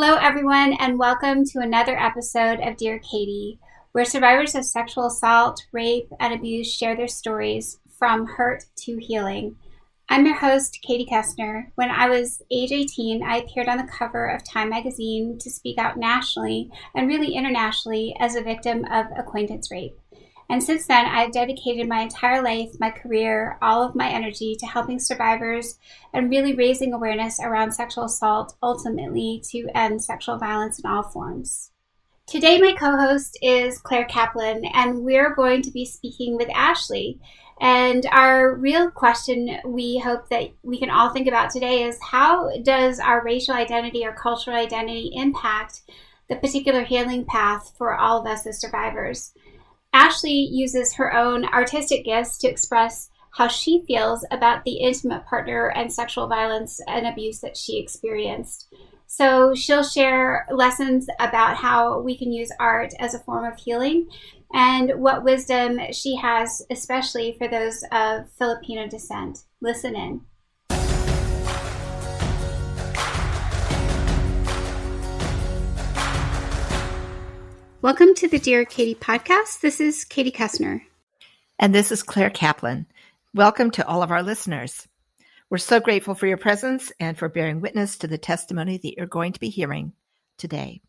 Hello, everyone, and welcome to another episode of Dear Katie, where survivors of sexual assault, rape, and abuse share their stories from hurt to healing. I'm your host, Katie Koestner. When I was age 18, I appeared on the cover of Time magazine to speak out nationally and really internationally as a victim of acquaintance rape. And since then, I've dedicated my entire life, my career, all of my energy to helping survivors and really raising awareness around sexual assault, ultimately to end sexual violence in all forms. Today, my co host is Claire Kaplan, and we're going to be speaking with Ashley. And our real question we hope that we can all think about today is how does our racial identity or cultural identity impact the particular healing path for all of us as survivors? Ashley uses her own artistic gifts to express how she feels about the intimate partner and sexual violence and abuse that she experienced. So she'll share lessons about how we can use art as a form of healing and what wisdom she has, especially for those of Filipino descent. Listen in. Welcome to the Dear Katie podcast. This is Katie Koestner. And this is Claire Kaplan. Welcome to all of our listeners. We're so grateful for your presence and for bearing witness to the testimony that you're going to be hearing today.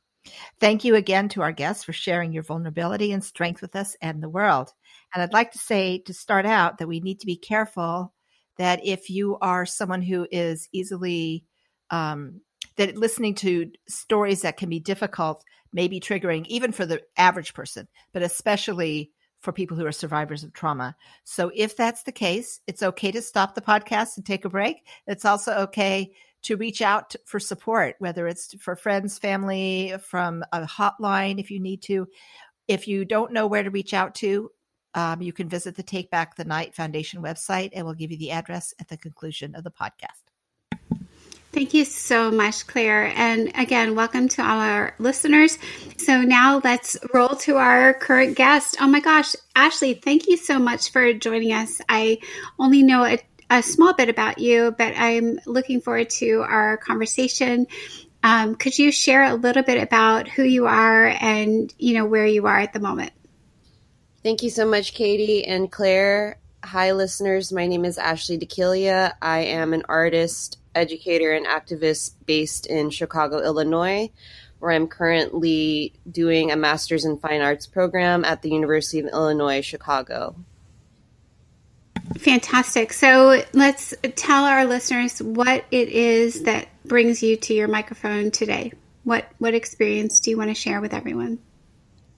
Thank you again to our guests for sharing your vulnerability and strength with us and the world. And I'd like to say to start out that we need to be careful that if you are someone who is easily um, that listening to stories that can be difficult may be triggering even for the average person, but especially for people who are survivors of trauma. So if that's the case, it's okay to stop the podcast and take a break. It's also okay to reach out for support, whether it's for friends, family, from a hotline if you need to. If you don't know where to reach out to, um, you can visit the Take Back the Night Foundation website and we'll give you the address at the conclusion of the podcast. Thank you so much, Claire. And again, welcome to all our listeners. So now let's roll to our current guest. Oh my gosh, Ashley, thank you so much for joining us. I only know a, a small bit about you, but I'm looking forward to our conversation. Um, could you share a little bit about who you are and you know where you are at the moment? Thank you so much, Katie and Claire. Hi, listeners. My name is Ashley DeKilia. I am an artist, educator, and activist based in Chicago, Illinois, where I'm currently doing a master's in fine arts program at the University of Illinois, Chicago. Fantastic. So let's tell our listeners what it is that brings you to your microphone today. What what experience do you want to share with everyone?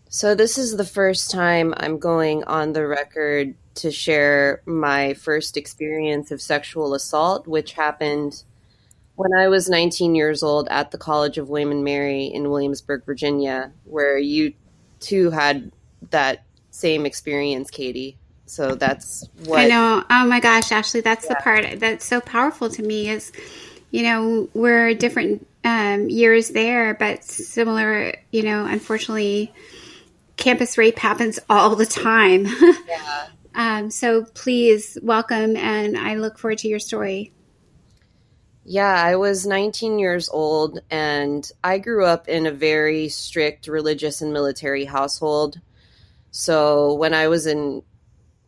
So this is the first time I'm going on the record to share my first experience of sexual assault, which happened when I was 19 years old at the College of William and Mary in Williamsburg, Virginia, where you too had that same experience, Katie. So that's what I know. Oh my gosh, Ashley, that's yeah. the part that's so powerful to me is, you know, we're different um, years there, but similar, you know, unfortunately, campus rape happens all the time. Yeah. um, so please welcome, and I look forward to your story. Yeah, I was 19 years old and I grew up in a very strict religious and military household. So when I was in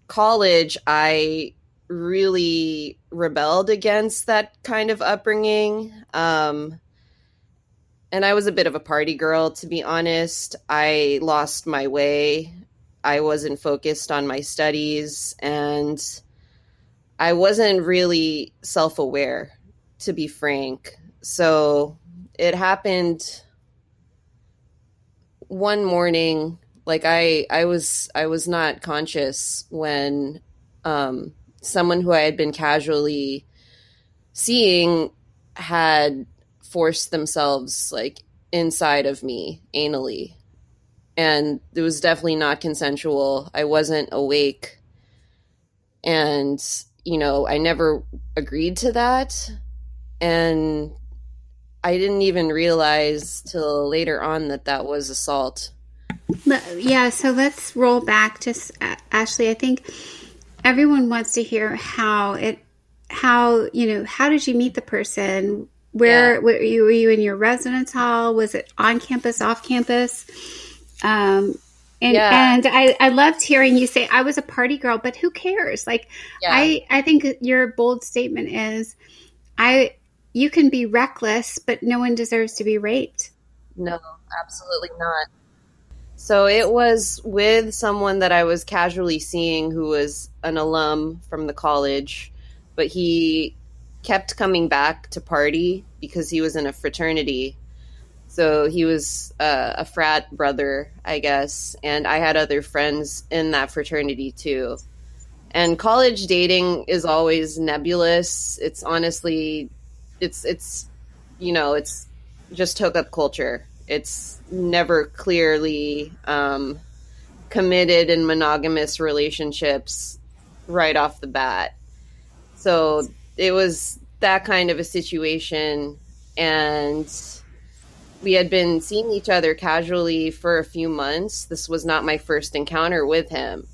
college, I really rebelled against that kind of upbringing. Um, and I was a bit of a party girl, to be honest. I lost my way. I wasn't focused on my studies and I wasn't really self aware to be frank. So it happened one morning like I I was I was not conscious when um someone who I had been casually seeing had forced themselves like inside of me anally and it was definitely not consensual. I wasn't awake and you know, I never agreed to that and I didn't even realize till later on that that was assault. Yeah, so let's roll back to Ashley. I think everyone wants to hear how it, how you know, how did you meet the person? Where yeah. were, you, were you in your residence hall? Was it on campus, off campus? Um, and yeah. and I, I loved hearing you say I was a party girl, but who cares? Like yeah. I I think your bold statement is I you can be reckless, but no one deserves to be raped. No, absolutely not. So it was with someone that I was casually seeing who was an alum from the college, but he kept coming back to party because he was in a fraternity so he was uh, a frat brother, I guess, and I had other friends in that fraternity too. And college dating is always nebulous. It's honestly, it's it's, you know, it's just hookup culture. It's never clearly um, committed and monogamous relationships right off the bat. So it was that kind of a situation, and we had been seeing each other casually for a few months. This was not my first encounter with him.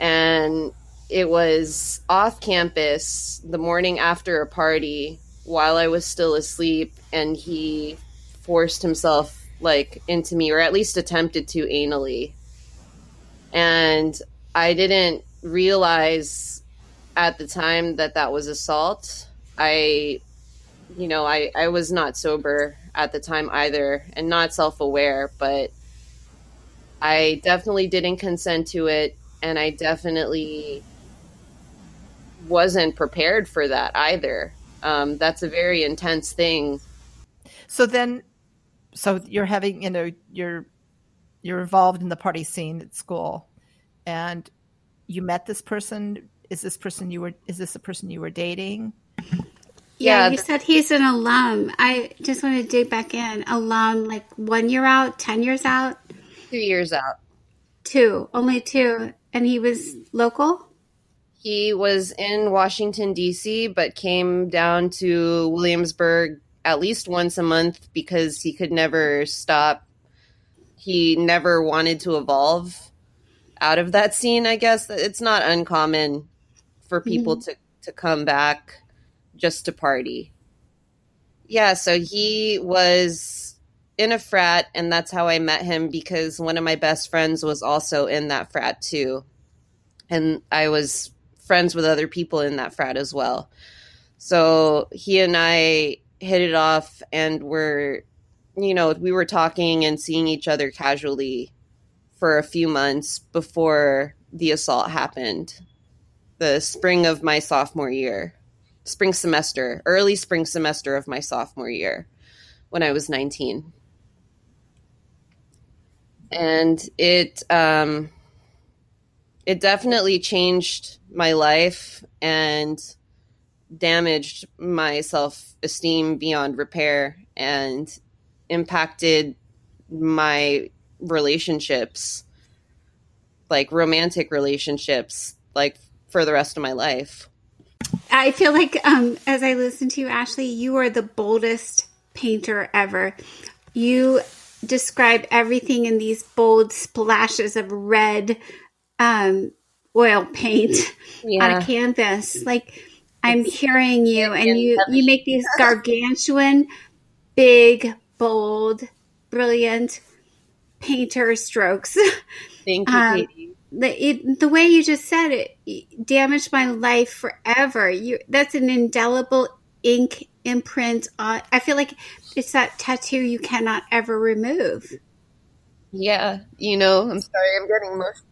And it was off campus the morning after a party while I was still asleep and he forced himself like into me or at least attempted to anally. And I didn't realize at the time that that was assault. I you know, I I was not sober at the time either and not self aware, but I definitely didn't consent to it. And I definitely wasn't prepared for that either. Um, that's a very intense thing. So then, so you're having, you know, you're you're involved in the party scene at school, and you met this person. Is this person you were? Is this a person you were dating? Yeah, yeah you said he's an alum. I just want to dig back in. Alum, like one year out, 10 years out? Two years out. Two, only two. And he was local? He was in Washington, D.C., but came down to Williamsburg at least once a month because he could never stop. He never wanted to evolve out of that scene, I guess. It's not uncommon for people mm-hmm. to, to come back just to party. Yeah, so he was in a frat, and that's how I met him because one of my best friends was also in that frat too. And I was friends with other people in that frat as well. So he and I hit it off and were, you know, we were talking and seeing each other casually for a few months before the assault happened, the spring of my sophomore year spring semester, early spring semester of my sophomore year when I was 19. And it um, it definitely changed my life and damaged my self-esteem beyond repair and impacted my relationships like romantic relationships like for the rest of my life I feel like um, as I listen to you, Ashley, you are the boldest painter ever. You describe everything in these bold splashes of red um, oil paint yeah. on a canvas. Like I'm hearing you, and you you make these gargantuan, big, bold, brilliant painter strokes. Thank you, um, Katie the it, the way you just said it, it damaged my life forever. You that's an indelible ink imprint on. I feel like it's that tattoo you cannot ever remove. Yeah, you know, I'm sorry, I'm getting emotional.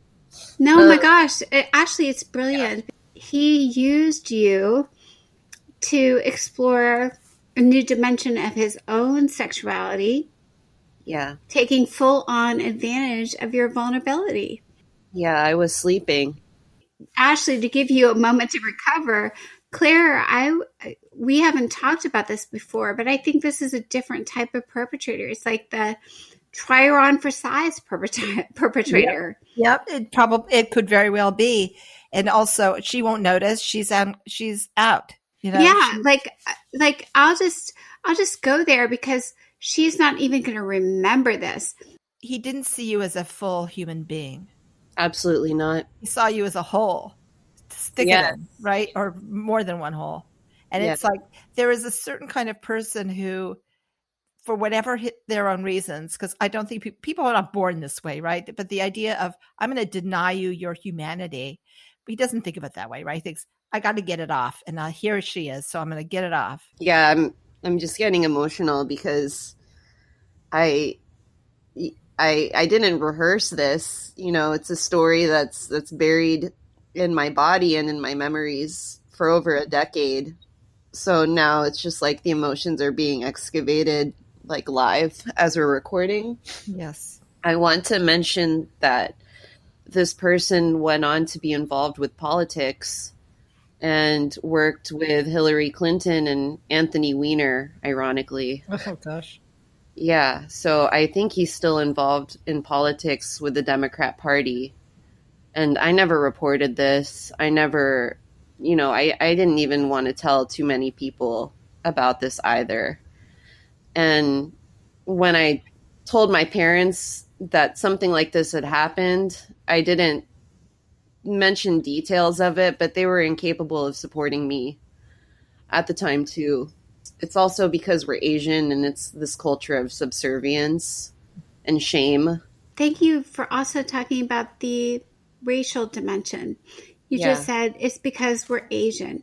No, uh, my gosh, it, actually, it's brilliant. Yeah. He used you to explore a new dimension of his own sexuality. Yeah. Taking full on advantage of your vulnerability. Yeah, I was sleeping. Ashley, to give you a moment to recover, Claire, I we haven't talked about this before, but I think this is a different type of perpetrator. It's like the try her on for size perpetrator. Yep, yep. it probably it could very well be, and also she won't notice. She's out. She's out. You know. Yeah, she, like like I'll just I'll just go there because she's not even going to remember this. He didn't see you as a full human being. Absolutely not. He saw you as a whole. Stick yeah. it in, right? Or more than one hole. And yeah. it's like there is a certain kind of person who, for whatever their own reasons, because I don't think pe- people are not born this way, right? But the idea of I'm going to deny you your humanity, he doesn't think of it that way, right? He thinks I got to get it off, and uh, here she is, so I'm going to get it off. Yeah, I'm I'm just getting emotional because I I I didn't rehearse this. You know, it's a story that's that's buried in my body and in my memories for over a decade. So now it's just like the emotions are being excavated like live as we're recording. Yes. I want to mention that this person went on to be involved with politics and worked with Hillary Clinton and Anthony Weiner, ironically. Oh, gosh. Yeah, so I think he's still involved in politics with the Democrat Party. And I never reported this. I never, you know, I, I didn't even want to tell too many people about this either. And when I told my parents that something like this had happened, I didn't mention details of it, but they were incapable of supporting me at the time, too it's also because we're Asian and it's this culture of subservience and shame. Thank you for also talking about the racial dimension. You yeah. just said it's because we're Asian.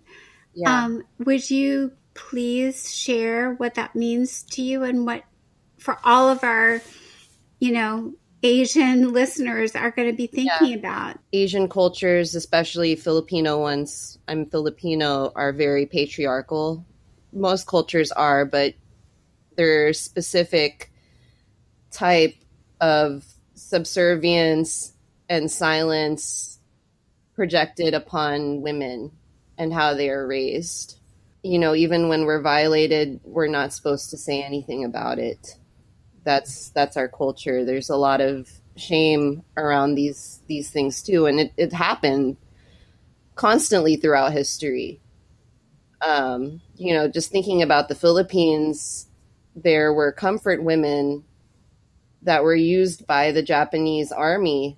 Yeah. Um, would you please share what that means to you and what for all of our, you know, Asian listeners are going to be thinking yeah. about? Asian cultures, especially Filipino ones, I'm Filipino, are very patriarchal most cultures are, but there's specific type of subservience and silence projected upon women and how they are raised. You know, even when we're violated, we're not supposed to say anything about it. That's that's our culture. There's a lot of shame around these these things too, and it, it happened constantly throughout history um, you know, just thinking about the Philippines, there were comfort women that were used by the Japanese army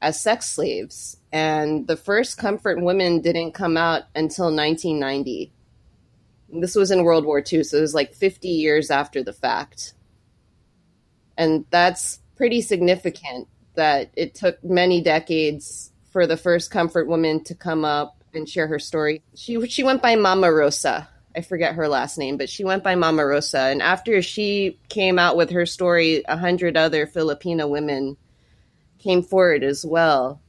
as sex slaves. And the first comfort women didn't come out until 1990. This was in World War II, so it was like 50 years after the fact. And that's pretty significant that it took many decades for the first comfort woman to come up and share her story. She she went by Mama Rosa. I forget her last name, but she went by Mama Rosa. And after she came out with her story, a hundred other Filipino women came forward as well.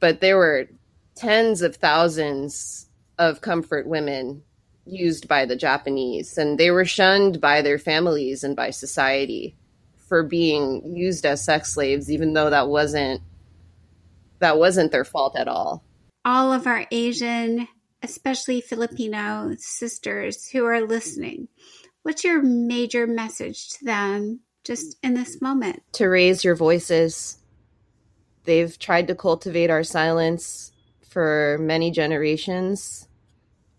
But there were tens of thousands of comfort women used by the Japanese, and they were shunned by their families and by society for being used as sex slaves, even though that wasn't that wasn't their fault at all all of our Asian, especially Filipino sisters who are listening. What's your major message to them just in this moment? To raise your voices. They've tried to cultivate our silence for many generations.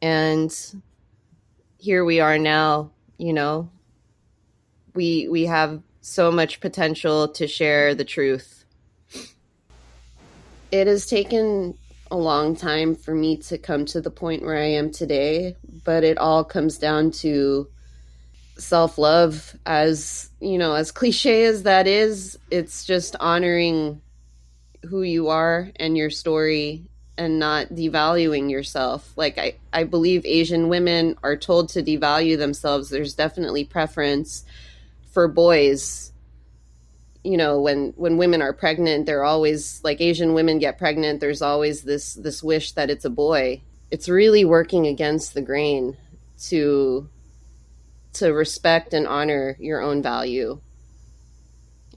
And here we are now, you know. We we have so much potential to share the truth. It has taken a long time for me to come to the point where I am today, but it all comes down to self love. As you know, as cliche as that is, it's just honoring who you are and your story and not devaluing yourself. Like I, I believe Asian women are told to devalue themselves. There's definitely preference for boys you know when when women are pregnant they're always like asian women get pregnant there's always this this wish that it's a boy it's really working against the grain to to respect and honor your own value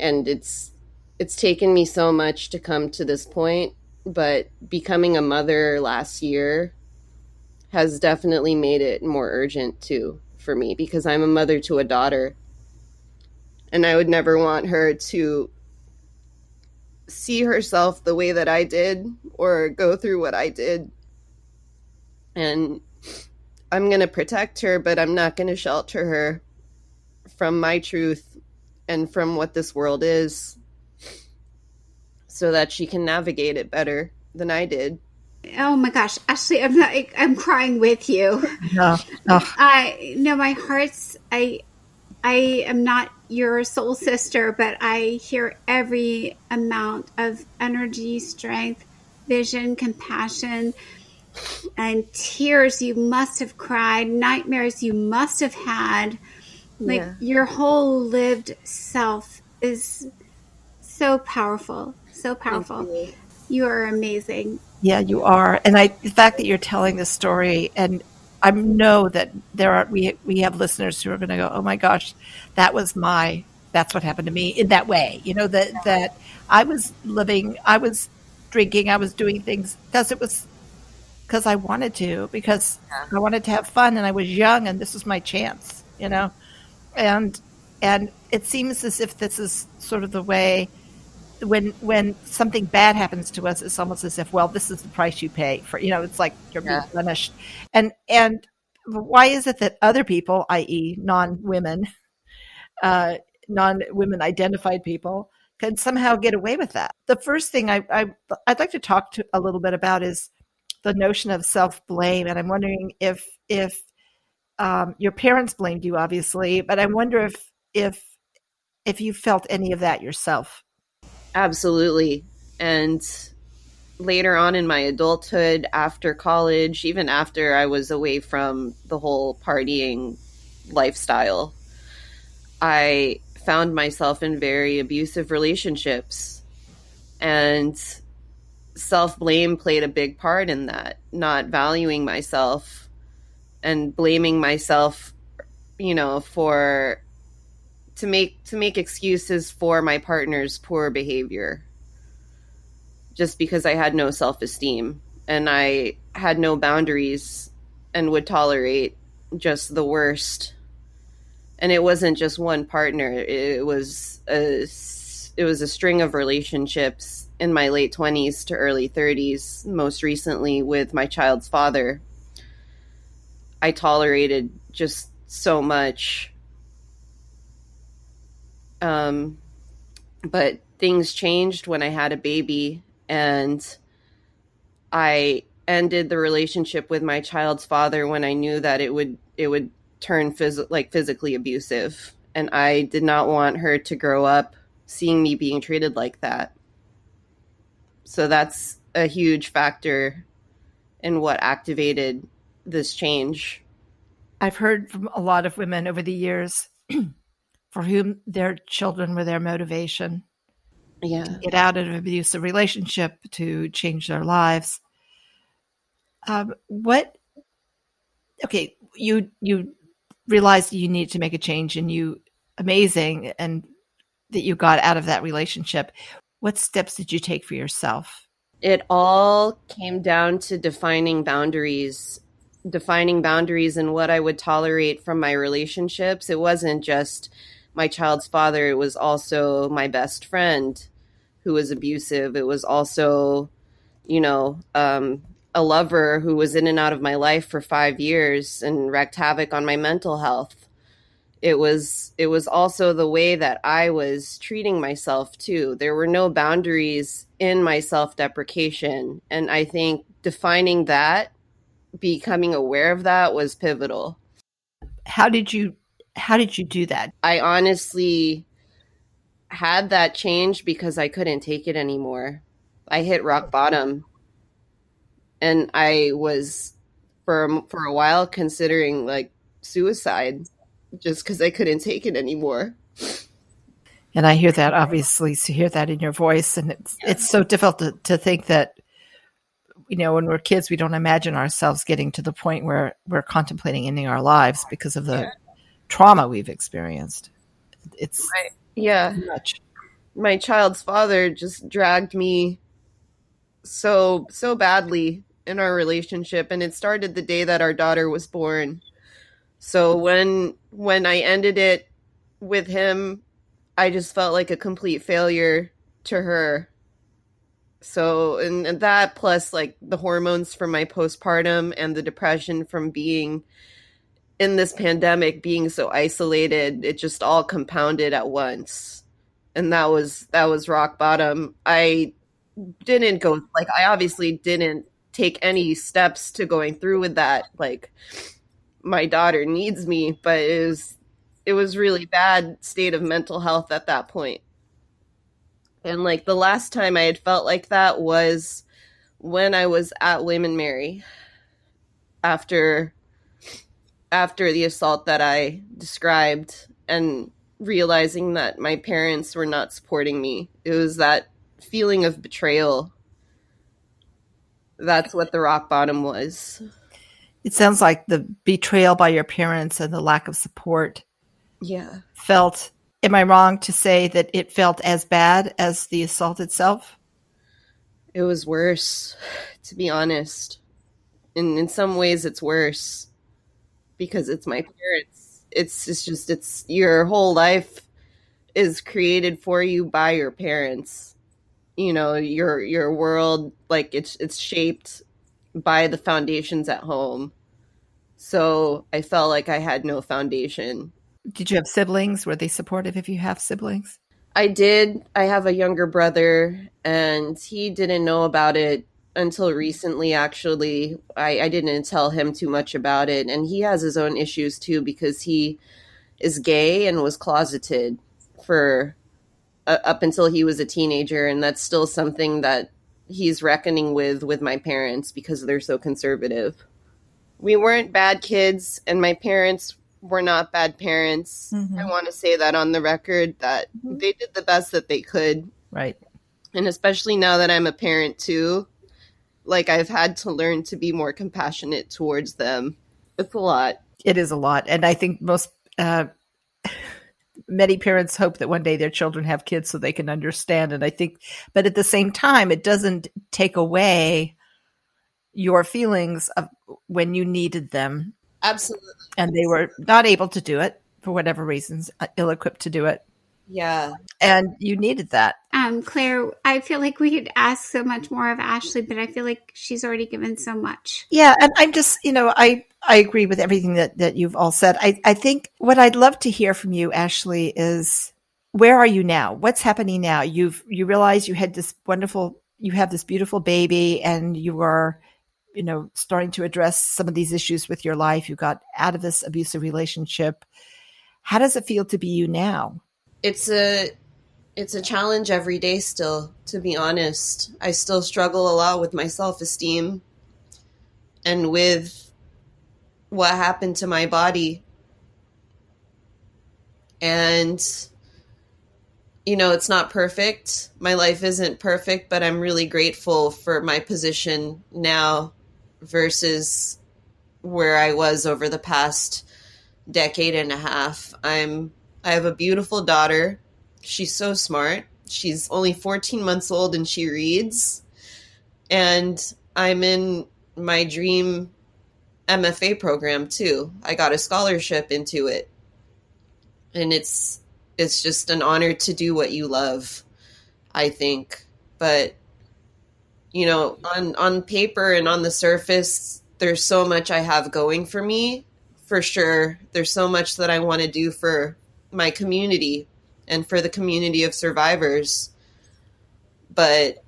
and it's it's taken me so much to come to this point but becoming a mother last year has definitely made it more urgent too for me because I'm a mother to a daughter and I would never want her to see herself the way that I did or go through what I did. And I'm going to protect her, but I'm not going to shelter her from my truth and from what this world is so that she can navigate it better than I did. Oh my gosh, Ashley, I'm not. I'm crying with you. No, no. I no, my heart's. I, I am not your soul sister, but I hear every amount of energy, strength, vision, compassion, and tears you must have cried, nightmares you must have had. Like Yeah. your whole lived self is so powerful, so powerful. you. You are amazing. Yeah, you are. And I, the fact that you're telling this story, and I know that there are we we have listeners who are going to go, oh my gosh, that was my that's what happened to me in that way. You know that that I was living, I was drinking, I was doing things because it was because I wanted to, because I wanted to have fun, and I was young, and this was my chance. You know, and and it seems as if this is sort of the way when when something bad happens to us, it's almost as if, well, this is the price you pay for. You know, it's like you're being punished. And and why is it that other people, i.e., non-women, uh, non-women identified people, can somehow get away with that? The first thing I, I I'd like to talk to a little bit about is the notion of self-blame, and I'm wondering if if um, your parents blamed you, obviously, but I wonder if if if you felt any of that yourself. Absolutely. And later on in my adulthood, after college, even after I was away from the whole partying lifestyle, I found myself in very abusive relationships. And self blame played a big part in that, not valuing myself and blaming myself, you know, for to make to make excuses for my partner's poor behavior. Just because I had no self-esteem and I had no boundaries and would tolerate just the worst. And it wasn't just one partner. It was a it was a string of relationships in my late 20s to early 30s most recently with my child's father. I tolerated just so much um, but things changed when I had a baby, and I ended the relationship with my child's father when I knew that it would it would turn phys- like physically abusive, and I did not want her to grow up seeing me being treated like that. So that's a huge factor in what activated this change. I've heard from a lot of women over the years for whom their children were their motivation Yeah. to get out of an abusive relationship, to change their lives. Um, what? Okay, you you realized you needed to make a change, and you amazing, and that you got out of that relationship. What steps did you take for yourself? it all came down to defining boundaries defining boundaries and what i would tolerate from my relationships it wasn't just my child's father was also my best friend who was abusive. It was also you know um, a lover who was in and out of my life for five years and wreaked havoc on my mental health. It was it was also the way that i was treating myself too. There were no boundaries in my self-deprecation. And i think defining that becoming aware of that was pivotal. How did you how did you do that? i honestly had that change because i couldn't take it anymore. I hit rock bottom. And i was for for a while considering like suicide just because i couldn't take it anymore. And I hear that obviously to hear that in your voice, and it's it's so difficult to, to think that you know when we're kids we don't imagine ourselves getting to the point where we're contemplating ending our lives because of the trauma we've experienced. It's Right. yeah much. my child's father just dragged me so so badly in our relationship and it started the day that our daughter was born so when when i ended it with him i just felt like a complete failure to her so and, and that plus like the hormones from my postpartum and the depression from being in this pandemic being so isolated it just all compounded at once and that was that was rock bottom i didn't go like i obviously didn't take any steps to going through with that. Like my daughter needs me, but it was it was really bad state of mental health at that. And like the last time I had felt like that was when I was at William Mary after after the assault that I described and realizing that my parents were not supporting me. It was that feeling of betrayal. That's what the rock bottom was. It sounds like the betrayal by your parents and the lack of support. Yeah. Felt, am I wrong to say that it felt as bad as the assault itself? It was worse, to be honest. In in some ways it's worse because it's my parents. It's it's just it's your whole life is created for you by your parents. You know, your your world like it's it's shaped by the foundations at home. So I felt like I had no foundation. Did you have siblings? Were they supportive if you have siblings? I did. I have a younger brother, and he didn't know about it until recently, actually. I, I didn't tell him too much about it. And he has his own issues too because he is gay and was closeted for uh, up until he was a teenager. And that's still something that he's reckoning with with my parents because they're so conservative. We weren't bad kids, and my parents were not bad parents. Mm-hmm. I want to say that on the record that mm-hmm. they did the best that they could. Right. And especially now that I'm a parent too, like I've had to learn to be more compassionate towards them. It's a lot. It is a lot. And I think most uh many parents hope that one day their children have kids so they can understand and I think but at the same time it doesn't take away your feelings of when you needed them Absolutely. And they were not able to do it for whatever reasons, uh, ill equipped to do it. Yeah. And you needed that. Um, Claire, I feel like we could ask so much more of Ashley, but I feel like she's already given so much. Yeah, and I'm just, you know, I I agree with everything that that you've all said. I I think what I'd love to hear from you, Ashley, is where are you now? What's happening now? You've you realize you had this wonderful you have this beautiful baby and you are you know, starting to address some of these issues with your life. You got out of this abusive relationship. How does it feel to be you now? It's a it's a challenge every day still, to be honest. I still struggle a lot with my self-esteem and with what happened to my body. And you know, it's not perfect. My life isn't perfect, but I'm really grateful for my position now versus where I was over the past decade and a half. I'm I have a beautiful daughter. She's so smart. She's only 14 months old and she reads. And I'm in my dream MFA program too. I got a scholarship into it. And it's it's just an honor to do what you love, I think. But you know, on on paper and on the surface, there's so much I have going for me. For sure, there's so much that I want to do for my community and for the community of survivors. But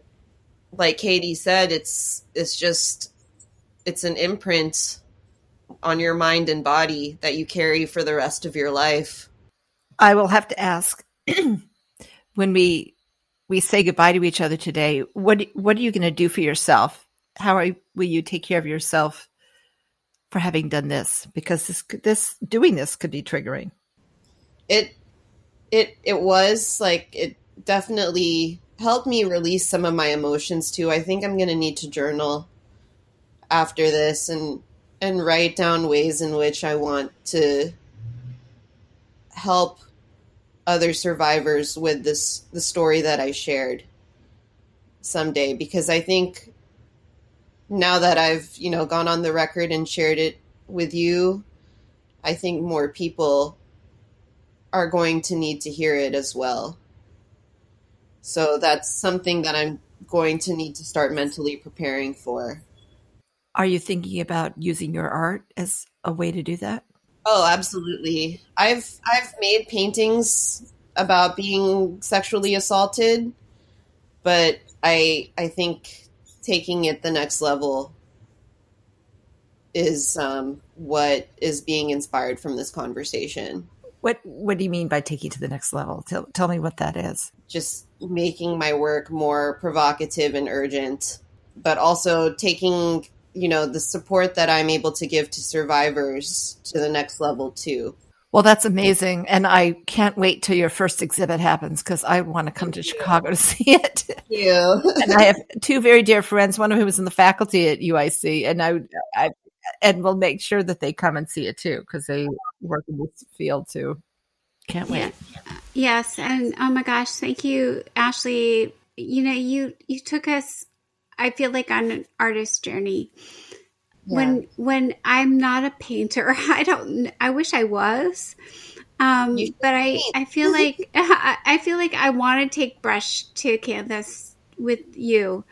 like Katie said, it's it's just it's an imprint on your mind and body that you carry for the rest of your life. I will have to ask when we we say goodbye to each other today, what what are you going to do for yourself? How are, will you take care of yourself for having done this? Because this this doing this could be triggering. It it it was like it definitely helped me release some of my emotions too. I think I'm going to need to journal after this and and write down ways in which I want to help other survivors with this the story that I shared someday because I think now that I've, you know, gone on the record and shared it with you, I think more people are going to need to hear it as well. So that's something that I'm going to need to start mentally preparing for. Are you thinking about using your art as a way to do that? Oh, absolutely. I've I've made paintings about being sexually assaulted, but I I think taking it the next level is um, what is being inspired from this conversation. What What do you mean by taking to the next level? Tell, tell me what that is. Just making my work more provocative and urgent, but also taking you know the support that I'm able to give to survivors to the next level too. Well, that's amazing. And I can't wait till your first exhibit happens because I want to come Thank to you. Chicago to see it. Thank you. and I have two very dear friends, one of whom is in the faculty at UIC, and I, I and we'll make sure that they come and see it too because they work in this field too. Can't wait. Yes, and oh my gosh, thank you, Ashley. You know, you you took us. I feel like on an artist journey. When when I'm not a painter, I don't. I wish I was, um, but I. I feel like I I feel like I want to take brush to canvas with you.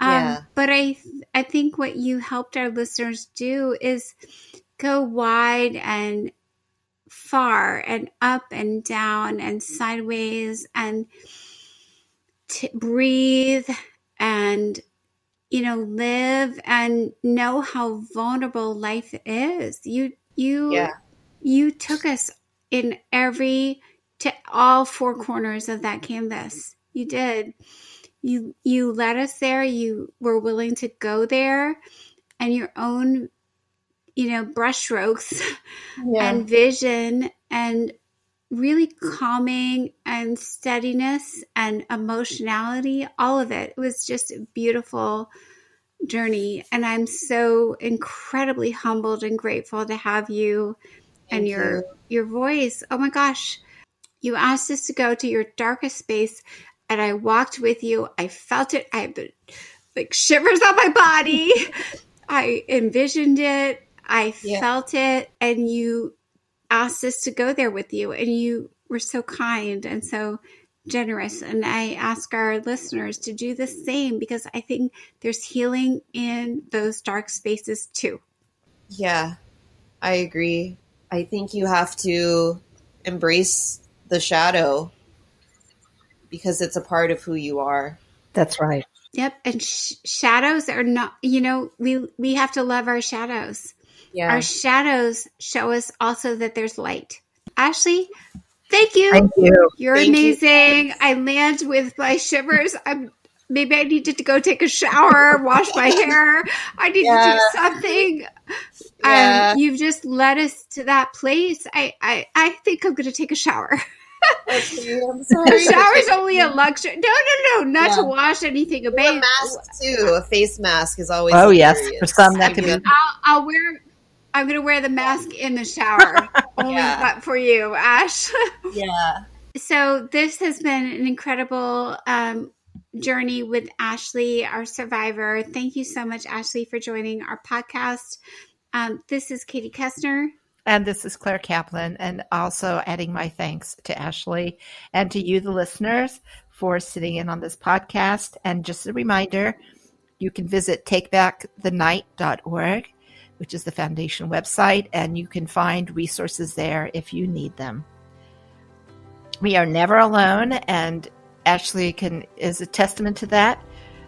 Um, Yeah. But I I think what you helped our listeners do is go wide and far and up and down and sideways and to breathe and you know live and know how vulnerable life is. You you Yeah. you took us in every to all four corners of that canvas. You did. You you led us there. You were willing to go there and your own you know brushstrokes Yeah. and vision and really calming and steadiness and emotionality all of it it was just a beautiful journey. And i'm so incredibly humbled and grateful to have you and your you. your voice. Oh my gosh. You asked us to go to your darkest space and i walked with you. I felt it. I had the like shivers on my body. I envisioned it i Yeah. felt it and you asked us to go there with you and you were so kind and so generous and i ask our listeners to do the same because i think there's healing in those dark spaces too Yeah, I agree. I think you have to embrace the shadow because it's a part of who you are. That's right. yep and sh- shadows are not you know we we have to love our shadows Yeah. our shadows show us also that there's light ashley thank you Thank you. You're Thank you. amazing. I land with my shivers. I'm maybe I needed to go take a shower, wash my hair. I need to do something. Yeah. Um, you've just led us to that place. I I, I think I'm going to take a shower. Okay, I'm A sorry. shower's only a luxury. No, no, no, not Yeah. to wash anything. A a mask too. A face mask is always. Oh yes, for some that can be. I'll, I'll wear. I'm going to wear the mask in the shower. only Yeah. but for you, Ash. Yeah. so this has been an incredible um, journey with Ashley, our survivor. Thank you so much, Ashley, for joining our podcast. Um, this is Katie Koestner. And this is Claire Kaplan, and also adding my thanks to Ashley and to you, the listeners, for sitting in on this podcast. And just a reminder, you can visit takebackthenight.org, which is the foundation website, and you can find resources there if you need them. We are never alone, and Ashley can is a testament to that.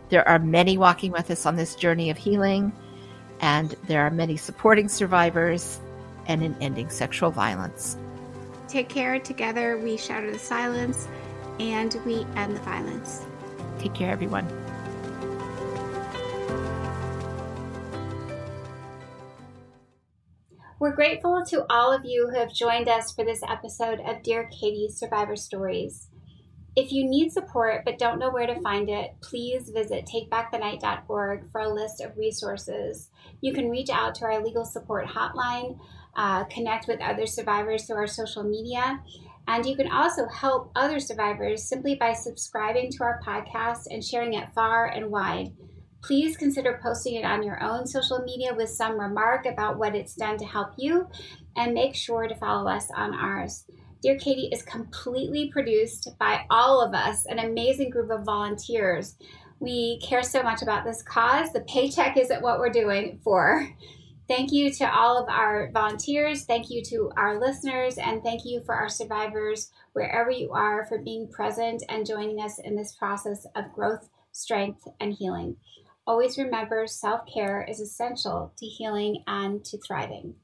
There are many walking with us on this journey of healing, and there are many supporting survivors and in ending sexual violence. Take care. Together, we shatter the silence and we end the violence. Take care, everyone. We're grateful to all of you who have joined us for this episode of Dear Katie's Survivor Stories. If you need support but don't know where to find it, please visit takebackthenight.org for a list of resources. You can reach out to our legal support hotline, uh, connect with other survivors through our social media, and you can also help other survivors simply by subscribing to our podcast and sharing it far and wide. Please consider posting it on your own social media with some remark about what it's done to help you, and make sure to follow us on ours. Dear Katie is completely produced by all of us, an amazing group of volunteers. We care so much about this cause. The paycheck isn't what we're doing for. Thank you to all of our volunteers. Thank you to our listeners. And thank you for our survivors, wherever you are, for being present and joining us in this process of growth, strength, and healing. Always remember self care is essential to healing and to thriving.